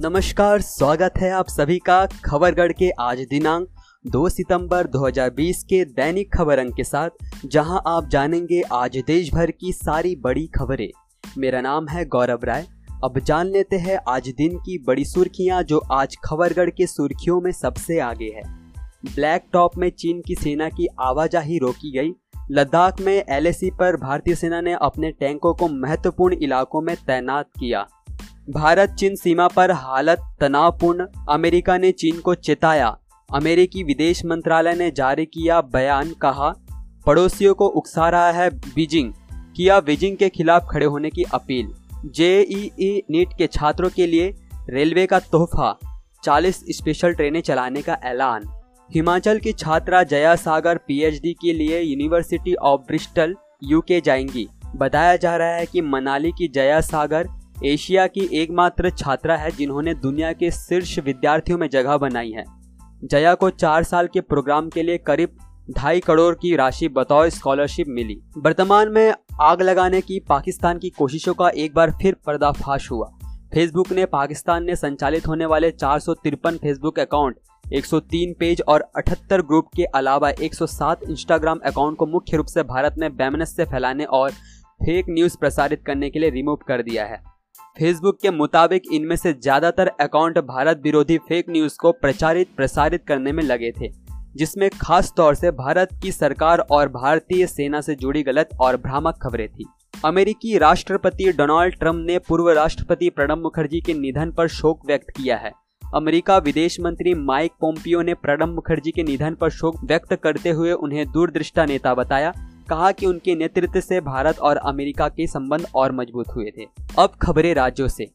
नमस्कार, स्वागत है आप सभी का खबरगढ़ के आज दिनांक 2 सितंबर 2020 के दैनिक खबर अंक के साथ, जहाँ आप जानेंगे आज देश भर की सारी बड़ी खबरें। मेरा नाम है गौरव राय। अब जान लेते हैं आज दिन की बड़ी सुर्खियाँ जो आज खबरगढ़ के सुर्खियों में सबसे आगे है। ब्लैक टॉप में चीन की सेना की आवाजाही रोकी गई। लद्दाख में एलएसी पर भारतीय सेना ने अपने टैंकों को महत्वपूर्ण इलाकों में तैनात किया। भारत चीन सीमा पर हालत तनावपूर्ण। अमेरिका ने चीन को चेताया। अमेरिकी विदेश मंत्रालय ने जारी किया बयान कहा, पड़ोसियों को उकसा रहा है बीजिंग। किया बीजिंग के खिलाफ खड़े होने की अपील। जेईई नीट के छात्रों के लिए रेलवे का तोहफा। 40 स्पेशल ट्रेनें चलाने का ऐलान। हिमाचल की छात्रा जया सागर, पीएचडी के लिए यूनिवर्सिटी ऑफ़ ब्रिस्टल, यूके जाएँगी। बताया जा रहा है कि मनाली की जया सागर एशिया की एकमात्र छात्रा है जिन्होंने दुनिया के शीर्ष विद्यार्थियों में जगह बनाई है। जया को चार साल के प्रोग्राम के लिए करीब ढाई करोड़ की राशि बतौर स्कॉलरशिप मिली। वर्तमान में आग लगाने की पाकिस्तान की कोशिशों का एक बार फिर पर्दाफाश हुआ। फेसबुक ने पाकिस्तान में संचालित होने वाले चार सौ तिरपन फेसबुक अकाउंट 103 पेज और 78 ग्रुप के अलावा 107 इंस्टाग्राम अकाउंट को मुख्य रूप से भारत में बैमनस से फैलाने और फेक न्यूज़ प्रसारित करने के लिए रिमूव कर दिया है। फेसबुक के मुताबिक इनमें से ज़्यादातर अकाउंट भारत विरोधी फेक न्यूज़ को प्रचारित प्रसारित करने में लगे थे, जिसमें खास तौर से भारत की सरकार और भारतीय सेना से जुड़ी गलत और भ्रामक खबरें थी। अमेरिकी राष्ट्रपति डोनाल्ड ट्रंप ने पूर्व राष्ट्रपति प्रणब मुखर्जी के निधन पर शोक व्यक्त किया है। अमेरिका विदेश मंत्री माइक पोम्पियो ने प्रणब मुखर्जी के निधन पर शोक व्यक्त करते हुए उन्हें दूरदृष्टा नेता बताया कहा कि उनके नेतृत्व से भारत और अमेरिका के संबंध और मज़बूत हुए थे। अब खबरें राज्यों से।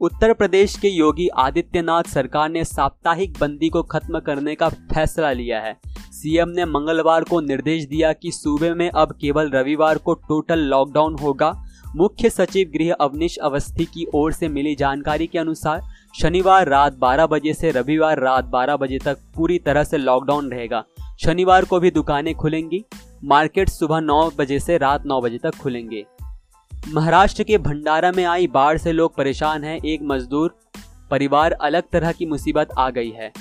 उत्तर प्रदेश के योगी आदित्यनाथ सरकार ने साप्ताहिक बंदी को खत्म करने का फैसला लिया है। सीएम ने मंगलवार को निर्देश दिया कि सूबे में अब केवल रविवार को टोटल लॉकडाउन होगा। मुख्य सचिव गृह अवनीश अवस्थी की ओर से मिली जानकारी के अनुसार, शनिवार रात 12 बजे से रविवार रात 12 बजे तक पूरी तरह से लॉकडाउन रहेगा। शनिवार को भी दुकानें खुलेंगी। मार्केट सुबह नौ बजे से रात नौ बजे तक खुलेंगे। महाराष्ट्र के भंडारा में आई बाढ़ से लोग परेशान हैं। एक मजदूर, परिवार अलग तरह की मुसीबत आ गई है।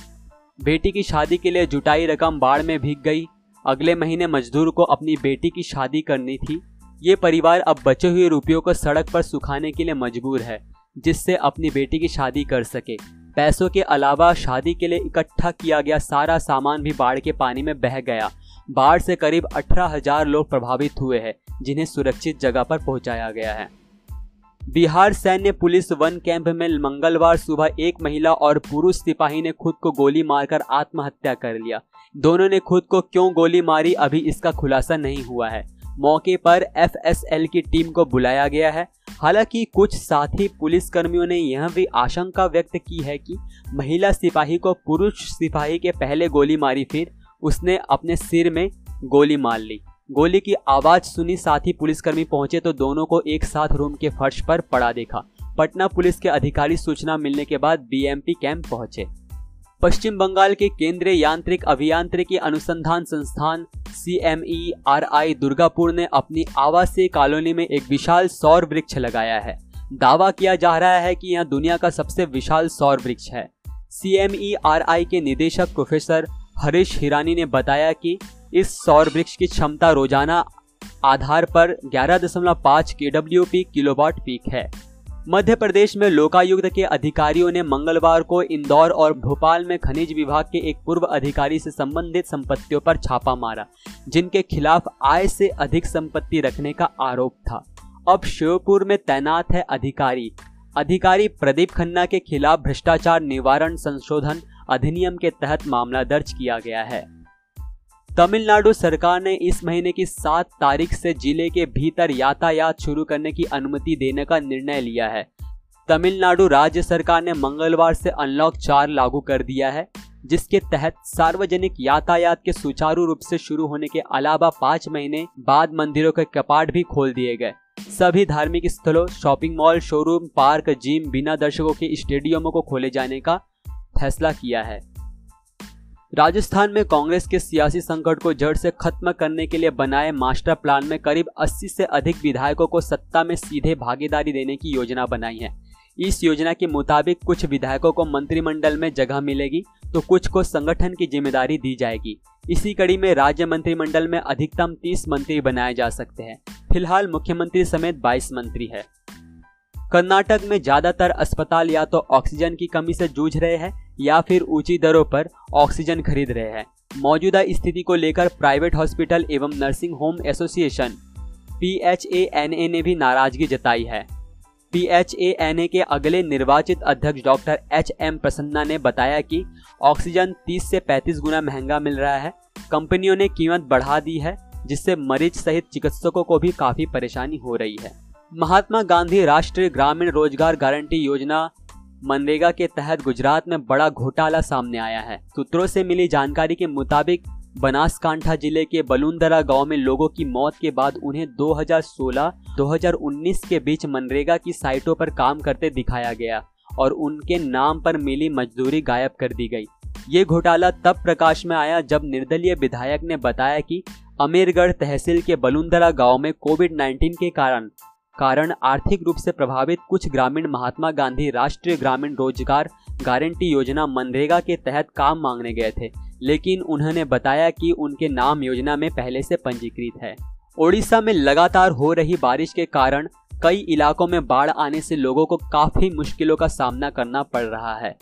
बेटी की शादी के लिए जुटाई रकम बाढ़ में भीग गई। अगले महीने मजदूर को अपनी बेटी की शादी करनी थी। ये परिवार अब बचे हुए रुपयों को सड़क पर सुखाने के लिए मजबूर है, जिससे अपनी बेटी की शादी कर सके। पैसों के अलावा शादी के लिए इकट्ठा किया गया सारा सामान भी बाढ़ के पानी में बह गया। बाढ़ से करीब अठारह हज़ार लोग प्रभावित हुए हैं, जिन्हें सुरक्षित जगह पर पहुँचाया गया है। बिहार सैन्य पुलिस वन कैंप में मंगलवार सुबह एक महिला और पुरुष सिपाही ने खुद को गोली मारकर आत्महत्या कर लिया। दोनों ने खुद को क्यों गोली मारी, अभी इसका खुलासा नहीं हुआ है। मौके पर एफएसएल की टीम को बुलाया गया है। हालाँकि कुछ साथी पुलिस कर्मियों ने यह भी आशंका व्यक्त की है कि महिला सिपाही को पुरुष सिपाही के पहले गोली मारी, फिर उसने अपने सिर में गोली मार ली। गोली की आवाज़ सुनी साथ ही पुलिसकर्मी पहुँचे तो दोनों को एक साथ रूम के फर्श पर पड़ा देखा। पटना पुलिस के अधिकारी सूचना मिलने के बाद बीएमपी कैंप पहुँचे। पश्चिम बंगाल के केंद्रीय यांत्रिक अभियांत्रिकी अनुसंधान संस्थान C M E R I Durgapur ने अपनी आवासीय कॉलोनी में एक विशाल सौर वृक्ष लगाया है। दावा किया जा रहा है कि यह दुनिया का सबसे विशाल सौर वृक्ष है। सी एम ई आर आई के निदेशक प्रोफेसर हरीश हिरानी ने बताया कि इस सौर वृक्ष की क्षमता रोज़ाना आधार पर 11.5 के किलोवाट पीक है। मध्य प्रदेश में लोकायुक्त के अधिकारियों ने मंगलवार को इंदौर और भोपाल में खनिज विभाग के एक पूर्व अधिकारी से संबंधित संपत्तियों पर छापा मारा, जिनके खिलाफ आय से अधिक संपत्ति रखने का आरोप था। अब श्योपुर में तैनात है अधिकारी। अधिकारी प्रदीप खन्ना के खिलाफ भ्रष्टाचार निवारण संशोधन अधिनियम के तहत मामला दर्ज किया गया है। तमिलनाडु सरकार ने इस महीने की सात तारीख से ज़िले के भीतर यातायात शुरू करने की अनुमति देने का निर्णय लिया है। तमिलनाडु राज्य सरकार ने मंगलवार से अनलॉक चार लागू कर दिया है, जिसके तहत सार्वजनिक यातायात के सुचारू रूप से शुरू होने के अलावा पाँच महीने बाद मंदिरों के कपाट भी खोल दिए गए। सभी धार्मिक स्थलों, shopping mall, showroom, park, gym बिना दर्शकों के स्टेडियमों को खोले जाने का फैसला किया है। राजस्थान में कांग्रेस के सियासी संकट को जड़ से खत्म करने के लिए बनाए मास्टर प्लान में करीब 80 से अधिक विधायकों को सत्ता में सीधे भागीदारी देने की योजना बनाई है। इस योजना के मुताबिक कुछ विधायकों को मंत्रिमंडल में जगह मिलेगी तो कुछ को संगठन की ज़िम्मेदारी दी जाएगी। इसी कड़ी में राज्य मंत्रिमंडल में अधिकतम 30 मंत्री बनाए जा सकते हैं। फ़िलहाल मुख्यमंत्री समेत 22 मंत्री है। कर्नाटक में ज़्यादातर अस्पताल या तो ऑक्सीजन की कमी से जूझ रहे हैं या फिर ऊँची दरों पर ऑक्सीजन खरीद रहे हैं। मौजूदा स्थिति को लेकर प्राइवेट हॉस्पिटल एवं नर्सिंग होम एसोसिएशन पी ने भी नाराज़गी जताई है। पी के अगले निर्वाचित अध्यक्ष डॉक्टर एच एम प्रसन्ना ने बताया कि ऑक्सीजन 30 से 35 गुना महँगा मिल रहा है। कंपनियों ने कीमत बढ़ा दी है, जिससे मरीज़ सहित चिकित्सकों को भी काफ़ी परेशानी हो रही है। महात्मा गांधी राष्ट्रीय ग्रामीण रोज़गार गारंटी योजना मनरेगा के तहत गुजरात में बड़ा घोटाला सामने आया है। सूत्रों से मिली जानकारी के मुताबिक, बनासकांठा ज़िले के बलुंदरा गाँव में लोगों की मौत के बाद उन्हें 2016-2019 के बीच मनरेगा की साइटों पर काम करते दिखाया गया और उनके नाम पर मिली मजदूरी गायब कर दी गई। ये घोटाला तब प्रकाश में आया जब निर्दलीय विधायक ने बताया कि अमीरगढ़ तहसील के बलुंदरा गाँव में कोविड 19 के कारण कारण आर्थिक रूप से प्रभावित कुछ ग्रामीण महात्मा गांधी राष्ट्रीय ग्रामीण रोज़गार गारंटी योजना मनरेगा के तहत काम मांगने गए थे, लेकिन उन्होंने बताया कि उनके नाम योजना में पहले से पंजीकृत है। ओडिशा में लगातार हो रही बारिश के कारण कई इलाकों में बाढ़ आने से लोगों को काफ़ी मुश्किलों का सामना करना पड़ रहा है।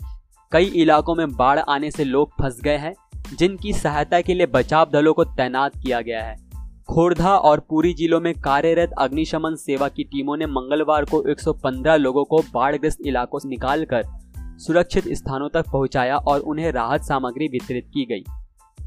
कई इलाकों में बाढ़ आने से लोग फंस गए हैं, जिनकी सहायता के लिए बचाव दलों को तैनात किया गया है। खोरधा और पूरी जिलों में कार्यरत अग्निशमन सेवा की टीमों ने मंगलवार को 115 लोगों को बाढ़ग्रस्त इलाकों से निकालकर सुरक्षित स्थानों तक पहुँचाया और उन्हें राहत सामग्री वितरित की गई।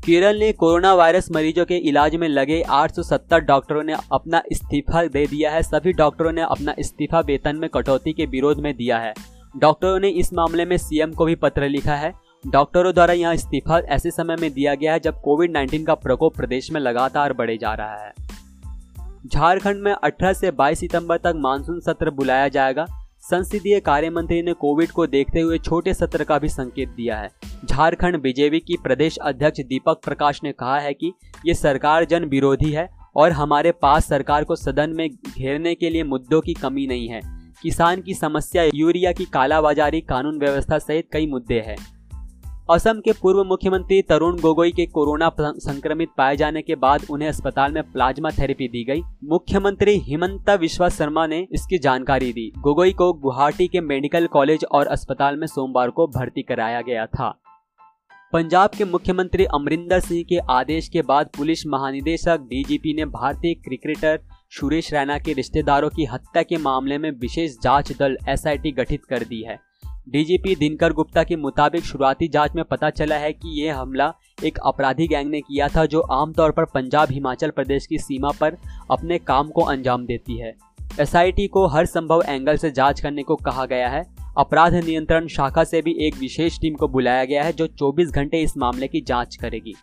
केरल ने कोरोना वायरस मरीजों के इलाज में लगे 870 डॉक्टरों ने अपना इस्तीफा दे दिया है। सभी डॉक्टरों ने अपना इस्तीफा वेतन में कटौती के विरोध में दिया है। डॉक्टरों ने इस मामले में सीएम को भी पत्र लिखा है। डॉक्टरों द्वारा यहाँ इस्तीफा ऐसे समय में दिया गया है जब कोविड 19 का प्रकोप प्रदेश में लगातार बढ़े जा रहा है। झारखंड में 18 से 22 सितंबर तक मानसून सत्र बुलाया जाएगा। संसदीय कार्य मंत्री ने कोविड को देखते हुए छोटे सत्र का भी संकेत दिया है। झारखंड बीजेपी की प्रदेश अध्यक्ष दीपक प्रकाश ने कहा है कि ये सरकार जन विरोधी है और हमारे पास सरकार को सदन में घेरने के लिए मुद्दों की कमी नहीं है। किसान की समस्या, यूरिया की कालाबाजारी, कानून व्यवस्था सहित कई मुद्दे हैं। असम के पूर्व मुख्यमंत्री तरुण गोगोई के कोरोना संक्रमित पाए जाने के बाद उन्हें अस्पताल में प्लाज्मा थेरेपी दी गई। मुख्यमंत्री हिमंता विश्वा शर्मा ने इसकी जानकारी दी। गोगोई को गुवाहाटी के मेडिकल कॉलेज और अस्पताल में सोमवार को भर्ती कराया गया था। पंजाब के मुख्यमंत्री अमरिंदर सिंह के आदेश के बाद पुलिस महानिदेशक डीजीपी ने भारतीय क्रिकेटर सुरेश रैना के रिश्तेदारों की हत्या के मामले में विशेष जाँच दल एसआईटी गठित कर दी है। डीजीपी दिनकर गुप्ता के मुताबिक शुरुआती जाँच में पता चला है कि यह हमला एक अपराधी गैंग ने किया था जो आमतौर पर पंजाब, हिमाचल प्रदेश की सीमा पर अपने काम को अंजाम देती है। एसआईटी को हर संभव एंगल से जाँच करने को कहा गया है। अपराध नियंत्रण शाखा से भी एक विशेष टीम को बुलाया गया है जो 24 घंटे इस मामले की जाँच करेगी।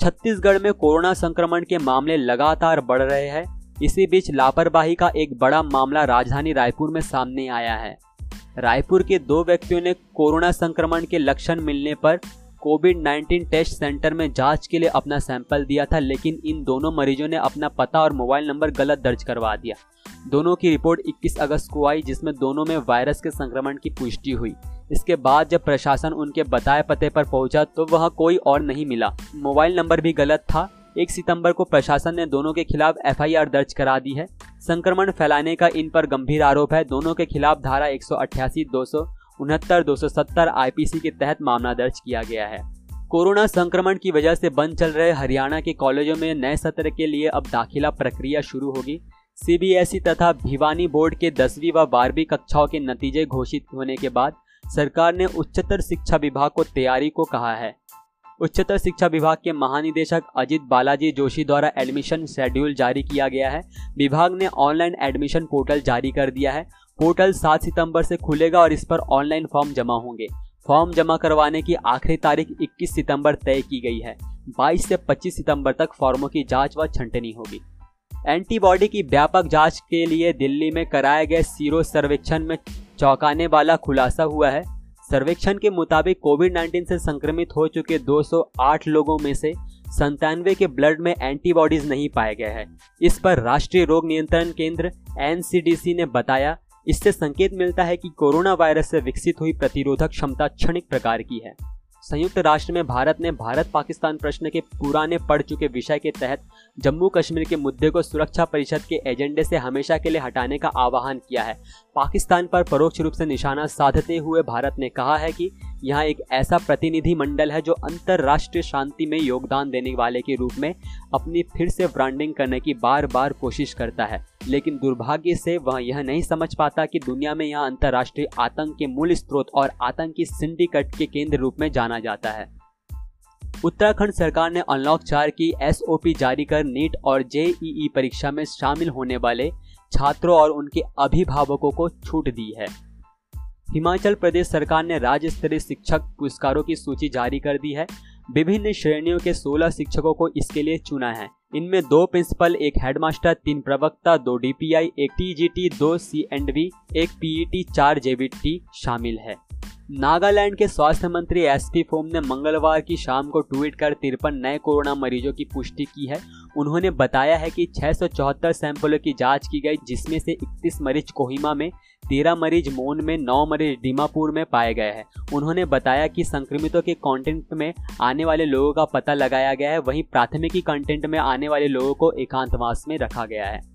छत्तीसगढ़ में कोरोना संक्रमण के मामले लगातार बढ़ रहे हैं। इसी बीच लापरवाही का एक बड़ा मामला राजधानी रायपुर में सामने आया है। रायपुर के दो व्यक्तियों ने कोरोना संक्रमण के लक्षण मिलने पर कोविड 19 टेस्ट सेंटर में जाँच के लिए अपना सैंपल दिया था, लेकिन इन दोनों मरीजों ने अपना पता और मोबाइल नंबर गलत दर्ज करवा दिया। दोनों की रिपोर्ट 21 अगस्त को आई, जिसमें दोनों में वायरस के संक्रमण की पुष्टि हुई। इसके बाद जब प्रशासन उनके बताए पते पर पहुँचा तो वह कोई और नहीं मिला। मोबाइल नंबर भी गलत था। एक सितंबर को प्रशासन ने दोनों के खिलाफ एफआईआर दर्ज करा दी है। संक्रमण फैलाने का इन पर गंभीर आरोप है। दोनों के खिलाफ धारा एक सौ अट्ठासी, दो सौ उनहत्तर, दो सौ सत्तर के तहत मामला दर्ज किया गया है। कोरोना संक्रमण की वजह से बंद चल रहे हरियाणा के कॉलेजों में नए सत्र के लिए अब दाखिला प्रक्रिया शुरू होगी। सीबीएसई तथा भिवानी बोर्ड के दसवीं व बारहवीं कक्षाओं के नतीजे घोषित होने के बाद सरकार ने उच्चतर शिक्षा विभाग को तैयारी को कहा है। उच्चतर शिक्षा विभाग के महानिदेशक अजित बालाजी जोशी द्वारा एडमिशन शेड्यूल जारी किया गया है। विभाग ने ऑनलाइन एडमिशन पोर्टल जारी कर दिया है। पोर्टल 7 सितंबर से खुलेगा और इस पर ऑनलाइन फॉर्म जमा होंगे। फॉर्म जमा करवाने की आखिरी तारीख 21 सितंबर तय की गई है। 22 से 25 सितंबर तक फॉर्मों की जाँच व छंटनी होगी। एंटीबॉडी की व्यापक जाँच के लिए दिल्ली में कराए गए सीरो सर्वेक्षण में चौंकाने वाला खुलासा हुआ है। सर्वेक्षण के मुताबिक कोविड 19 से संक्रमित हो चुके 208 लोगों में से संतानवे के ब्लड में एंटीबॉडीज नहीं पाए गए हैं। इस पर राष्ट्रीय रोग नियंत्रण केंद्र एनसीडीसी ने बताया, इससे संकेत मिलता है कि कोरोना वायरस से विकसित हुई प्रतिरोधक क्षमता क्षणिक प्रकार की है। संयुक्त राष्ट्र में भारत ने भारत पाकिस्तान प्रश्न के पुराने पड़ चुके विषय के तहत जम्मू कश्मीर के मुद्दे को सुरक्षा परिषद के एजेंडे से हमेशा के लिए हटाने का आह्वान किया है। पाकिस्तान पर परोक्ष रूप से निशाना साधते हुए भारत ने कहा है कि यहाँ एक ऐसा प्रतिनिधि मंडल है जो अंतर्राष्ट्रीय शांति में योगदान देने वाले के रूप में अपनी फिर से ब्रांडिंग करने की बार बार कोशिश करता है। लेकिन दुर्भाग्य से वह यह नहीं समझ पाता कि दुनिया में यह अंतर्राष्ट्रीय आतंक के मूल स्रोत और आतंकी सिंडिकेट के केंद्र रूप में जाना जाता है। उत्तराखंड सरकार ने अनलॉक चार की एसओपी जारी कर नीट और जेईई परीक्षा में शामिल होने वाले छात्रों और उनके अभिभावकों को छूट दी है। हिमाचल प्रदेश सरकार ने राज्य स्तरीय शिक्षक पुरस्कारों की सूची जारी कर दी है। विभिन्न श्रेणियों के 16 शिक्षकों को इसके लिए चुना है। इनमें दो प्रिंसिपल, एक हेडमास्टर, तीन प्रवक्ता, दो डीपीआई, एक टीजीटी, दो सी एंड वी, एक पीईटी, चार जेबीटी शामिल है। नागालैंड के स्वास्थ्य मंत्री एस पी फोम ने मंगलवार की शाम को ट्वीट कर तिरपन नए कोरोना मरीजों की पुष्टि की है। उन्होंने बताया है कि छह सैंपलों की जाँच की गई, जिसमें से 31 मरीज़ कोहिमा में 13 मरीज़ मोन में 9 मरीज़ डीमापुर में पाए गए हैं। उन्होंने बताया कि संक्रमितों के कंटेंट में आने वाले लोगों का पता लगाया गया है। वहीं प्राथमिकी कंटेंट में आने वाले लोगों को एकांतवास में रखा गया है।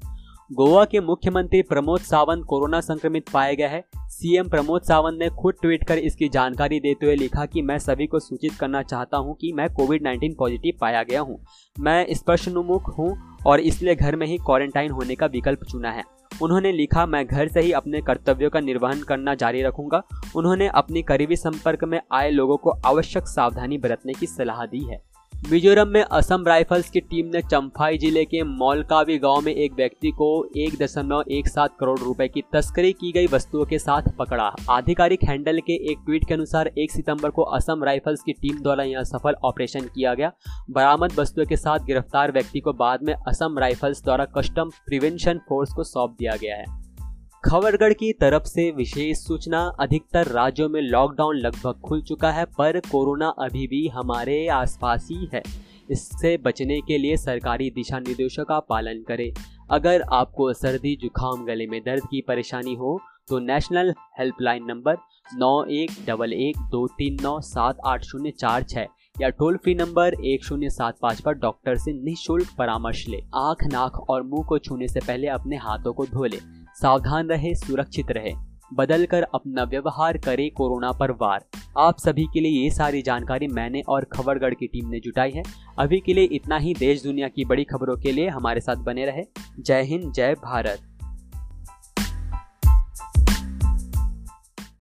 गोवा के मुख्यमंत्री प्रमोद सावंत कोरोना संक्रमित पाए गए हैं। सीएम प्रमोद सावंत ने खुद ट्वीट कर इसकी जानकारी देते हुए लिखा कि मैं सभी को सूचित करना चाहता हूँ कि मैं कोविड 19 पॉजिटिव पाया गया हूँ। मैं स्पर्शनुमुख हूँ और इसलिए घर में ही क्वारंटाइन होने का विकल्प चुना है। उन्होंने लिखा, मैं घर से ही अपने कर्तव्यों का निर्वहन करना जारी रखूँगा। उन्होंने अपनी करीबी संपर्क में आए लोगों को आवश्यक सावधानी बरतने की सलाह दी है। मिजोरम में असम राइफल्स की टीम ने चंफाई ज़िले के मौलकावी गाँव में एक व्यक्ति को एक दशमलव एक सात करोड़ रुपए की तस्करी की गई वस्तुओं के साथ पकड़ा। आधिकारिक हैंडल के एक ट्वीट के अनुसार, एक सितंबर को असम राइफल्स की टीम द्वारा यह सफल ऑपरेशन किया गया। बरामद वस्तुओं के साथ गिरफ़्तार व्यक्ति को बाद में असम राइफल्स द्वारा कस्टम प्रिवेंशन फोर्स को सौंप दिया गया है। खबरगढ़ की तरफ़ से विशेष सूचना। अधिकतर राज्यों में लॉकडाउन लगभग खुल चुका है, पर कोरोना अभी भी हमारे आसपास ही है। इससे बचने के लिए सरकारी दिशा निर्देशों का पालन करें। अगर आपको सर्दी, जुकाम, गले में दर्द की परेशानी हो तो नेशनल हेल्पलाइन नंबर नौ एक डबल एक दो तीन नौ सात आठ शून्य चार छः या टोल फ्री नंबर एक शून्य सात पाँच पर डॉक्टर से निःशुल्क परामर्श ले। आँख, नाक और मुँह को छूने से पहले अपने हाथों को धो ले। सावधान रहे, सुरक्षित रहे। बदल कर अपना व्यवहार करे कोरोना पर वार। आप सभी के लिए ये सारी जानकारी मैंने और खबरगढ़ की टीम ने जुटाई है। अभी के लिए इतना ही। देश दुनिया की बड़ी खबरों के लिए हमारे साथ बने रहे। जय हिंद, जय भारत।